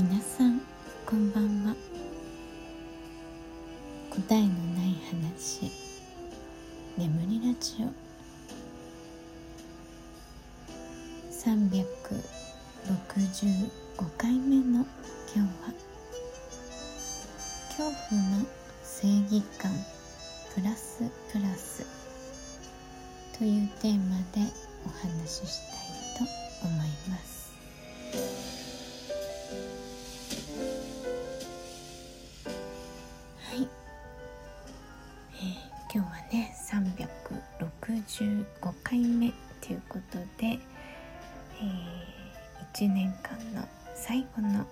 皆さんこんばんは。答えのない話。眠りラジオ。365回目の今日は。恐怖の正義感。プラスプラス。というテーマでお話ししたいと思います。365回目ということで、えー、1年間の最後の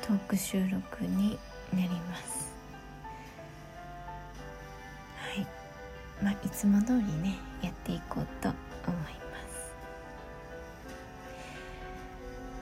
トーク収録になります。はい。まあいつも通りねやっていこうと思います。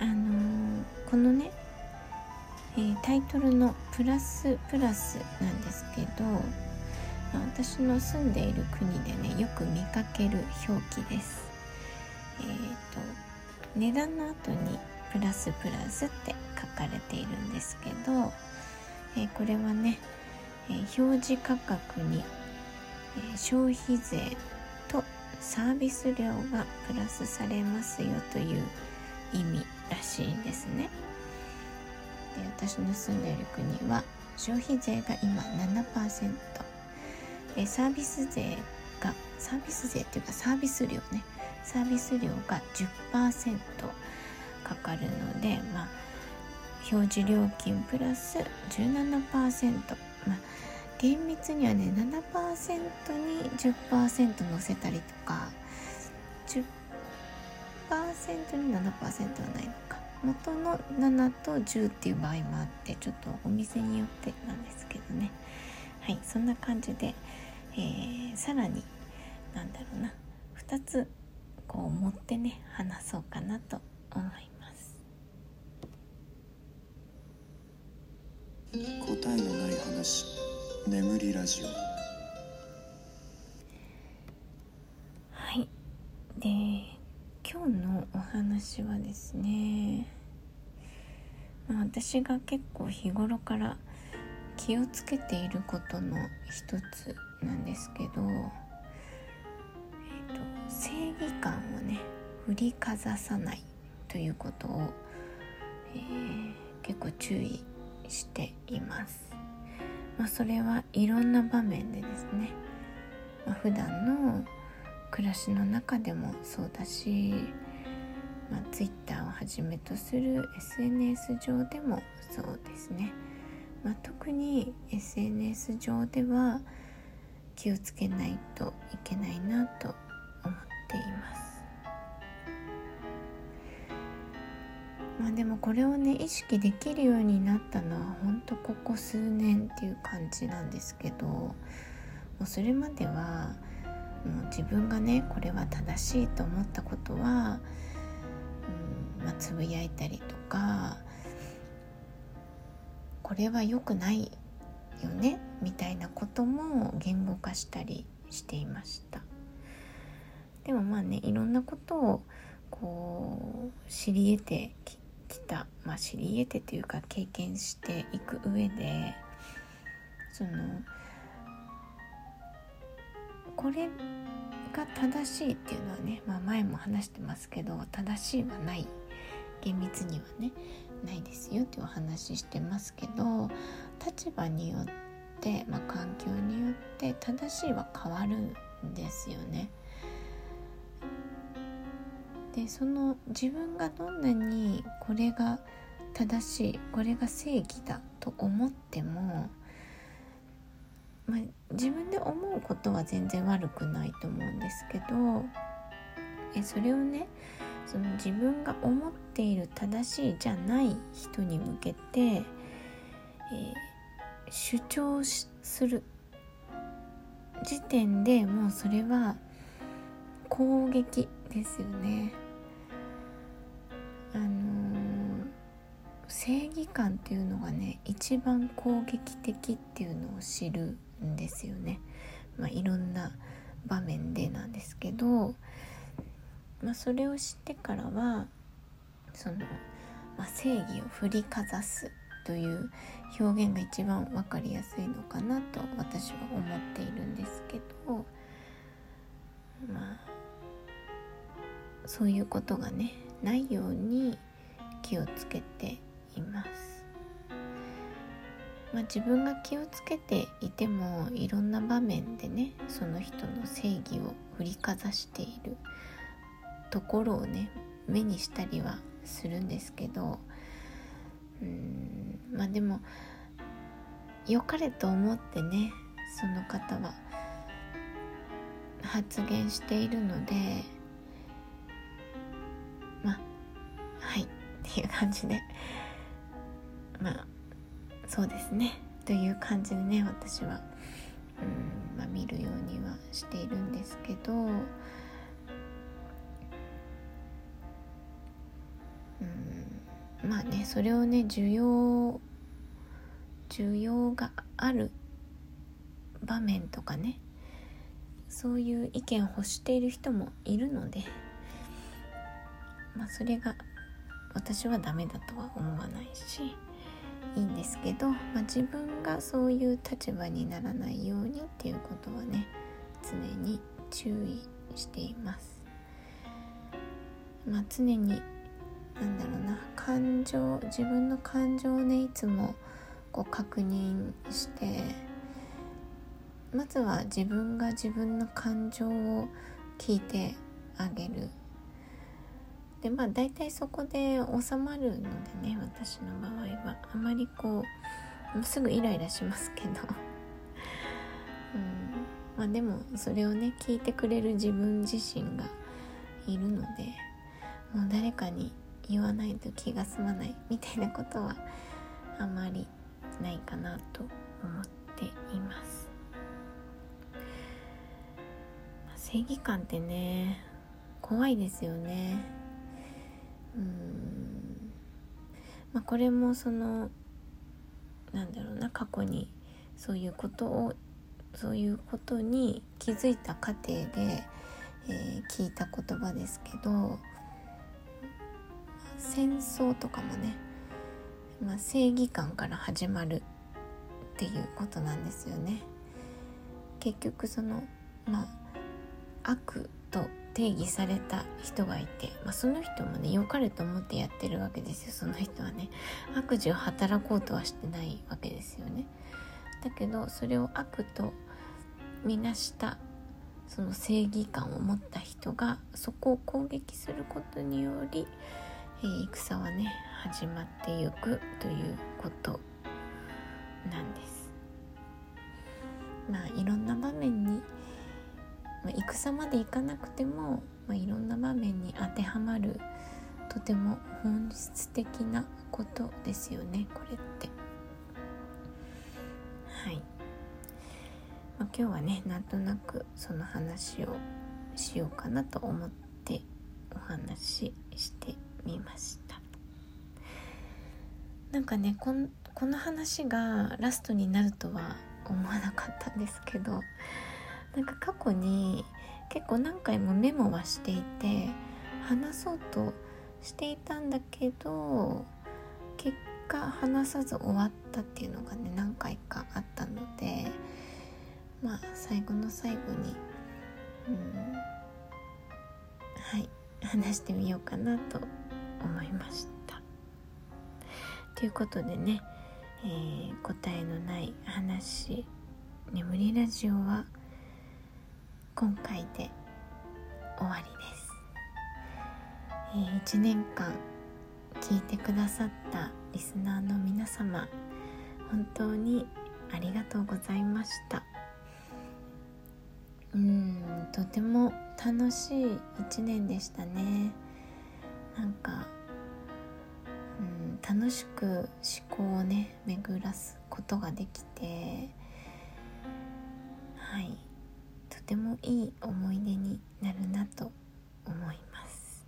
あのー、このね、えー、タイトルの「プラスプラス」なんですけど、私の住んでいる国でねよく見かける表記ですえっ、ー、と値段の後にプラスプラスって書かれているんですけど、えー、これはね、えー、表示価格に、えー、消費税とサービス料がプラスされますよという意味らしいんですね。で私の住んでいる国は消費税が今7%えサービス税がサービス税っていうかサービス料ね。サービス料が10%かかるので、まあ、表示料金プラス17%、まあ、厳密にはね7%に10%乗せたりとか10%に7%はないのか。元の7と10っていう場合もあってちょっとお店によってなんですけどね。はいそんな感じで、えー、さらになんだろうな。2つこう持ってね話そうかなと思います。答えのない話眠りラジオ。はい。で今日のお話はですね、まあ、私が結構日頃から気をつけていることの一つなんですけど、えーと、正義感をね振りかざさないということを、えー、結構注意しています。まあ、それはいろんな場面でですね、まあ、普段の暮らしの中でもそうだし、まあ、Twitter をはじめとする SNS 上でもそうですね、まあ、特に SNS 上では気をつけないといけないなと思っています。まあでもこれをね意識できるようになったのはほんとここ数年っていう感じなんですけどもうそれまではもう自分がねこれは正しいと思ったことは、うんまあ、つぶやいたりとかこれは良くないよねみたいなことも言語化したりしていました。でもまあねいろんなことをこう知り得てきた、まあ、知り得てというか経験していく上でそのこれが正しいっていうのはね、まあ、前も話してますけど正しいはない。厳密にはねないですよっていうお話ししてますけど立場によって、まあ、環境によって正しいは変わるんですよね。でその自分がどんなにこれが正しいこれが正義だと思っても、まあ、自分で思うことは全然悪くないと思うんですけどえそれをねその自分が思っている正しいじゃない人に向けて、えー、主張する時点でもうそれは攻撃ですよね。あのー、正義感っていうのがね一番攻撃的っていうのを知るんですよね。まあ、いろんな場面でなんですけど、まあ、それを知ってからはその、まあ、正義を振りかざすという表現が一番分かりやすいのかなと私は思っているんですけどまあそういうことがねないように気をつけています。まあ、自分が気をつけていてもいろんな場面でねその人の正義を振りかざしているところをね目にしたりはするんですけどまあでも良かれと思ってねその方は発言しているのでまあはいっていう感じでまあそうですねという感じでね私はうん、まあ、見るようにはしているんですけどうんまあねそれをね需要需要がある場面とかねそういう意見を欲している人もいるのでまあそれが私はダメだとは思わないしいいんですけど、まあ、自分がそういう立場にならないようにっていうことはね常に注意しています。まあ、常になんだろうな感情自分の感情をねいつもこう確認してまずは自分が自分の感情を聞いてあげる。でまあ大体そこで収まるのでね私の場合は。あまりこうすぐイライラしますけど。うん。まあでもそれをね聞いてくれる自分自身がいるのでもう誰かに言わないと気が済まないみたいなことはあまりないかなと思っています、まあ、正義感ってね怖いですよね。うん。まあこれもそのなんだろうな過去にそういうことをそういうことに気づいた過程で、えー、聞いた言葉ですけど戦争とかもね、まあ、正義感から始まるっていうことなんですよね。結局そのまあ悪と定義された人がいて、まあ、その人もね良かれと思ってやってるわけですよ。その人はね。悪事を働こうとはしてないわけですよね。だけどそれを悪とみなしたその正義感を持った人がそこを攻撃することにより、えー、戦はね始まっていくということなんです。まあいろんな場面にまあ、戦までいかなくても、まあ、いろんな場面に当てはまるとても本質的なことですよねこれって。はい、まあ、今日はねなんとなくその話をしようかなと思ってお話ししてみました。なんかねこんこの話がラストになるとは思わなかったんですけどなんか過去に結構何回もメモはしていて話そうとしていたんだけど結果話さず終わったっていうのがね何回かあったのでまあ最後の最後にうんはい話してみようかなと思いました。ということでね、えー、答えのない話「眠りラジオ」は「今回で終わりです、えー、1年間聞いてくださったリスナーの皆様本当にありがとうございました。うんとても楽しい1年でしたね。なんか、楽しく思考をね巡らすことができてはい。とてもいい思い出になるなと思います。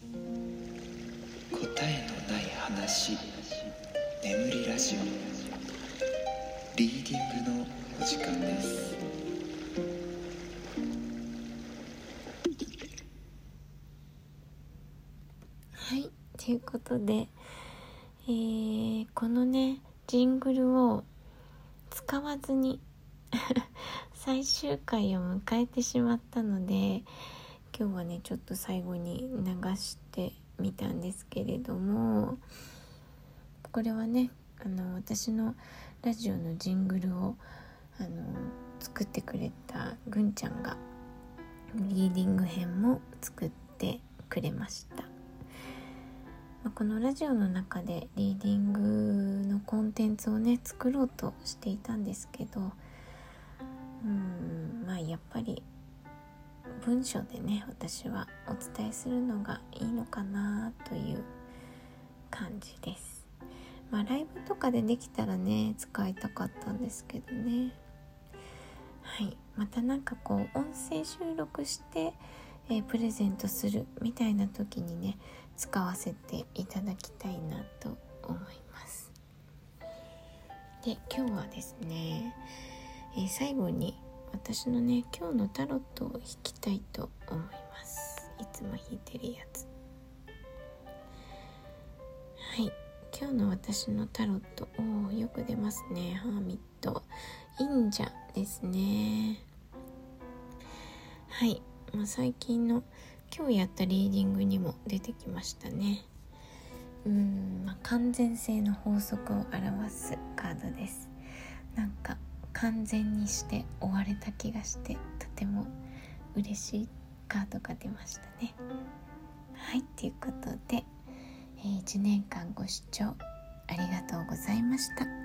答えのない話眠りラジオ。リーディンはい。ということで、えー、このねジングルを使わずに 最終回を迎えてしまったので今日はねちょっと最後に流してみたんですけれどもこれはねあの私のラジオのジングルをあの作ってくれたぐんちゃんがリーディング編も作ってくれました、まこのラジオの中でリーディングのコンテンツをね作ろうとしていたんですけどうんまあやっぱり文章でね私はお伝えするのがいいのかなという感じです。まあライブとかでできたらね使いたかったんですけどね。はい。またなんかこう音声収録して、えー、プレゼントするみたいな時にね使わせていただきたいなと思います。で今日はですね、えー、最後に私のね今日のタロットを引きたいと思います。いつも引いてるやつ。はい。今日の私のタロットおよく出ますね。ハーミット。忍者ですね。はい、まあ、最近の今日やったリーディングにも出てきましたね。うん、まあ、完全性の法則を表すカードです。なんか完全にして終われた気がしてとても嬉しいカードが出ましたね。はいということで、えー、1年間ご視聴ありがとうございました。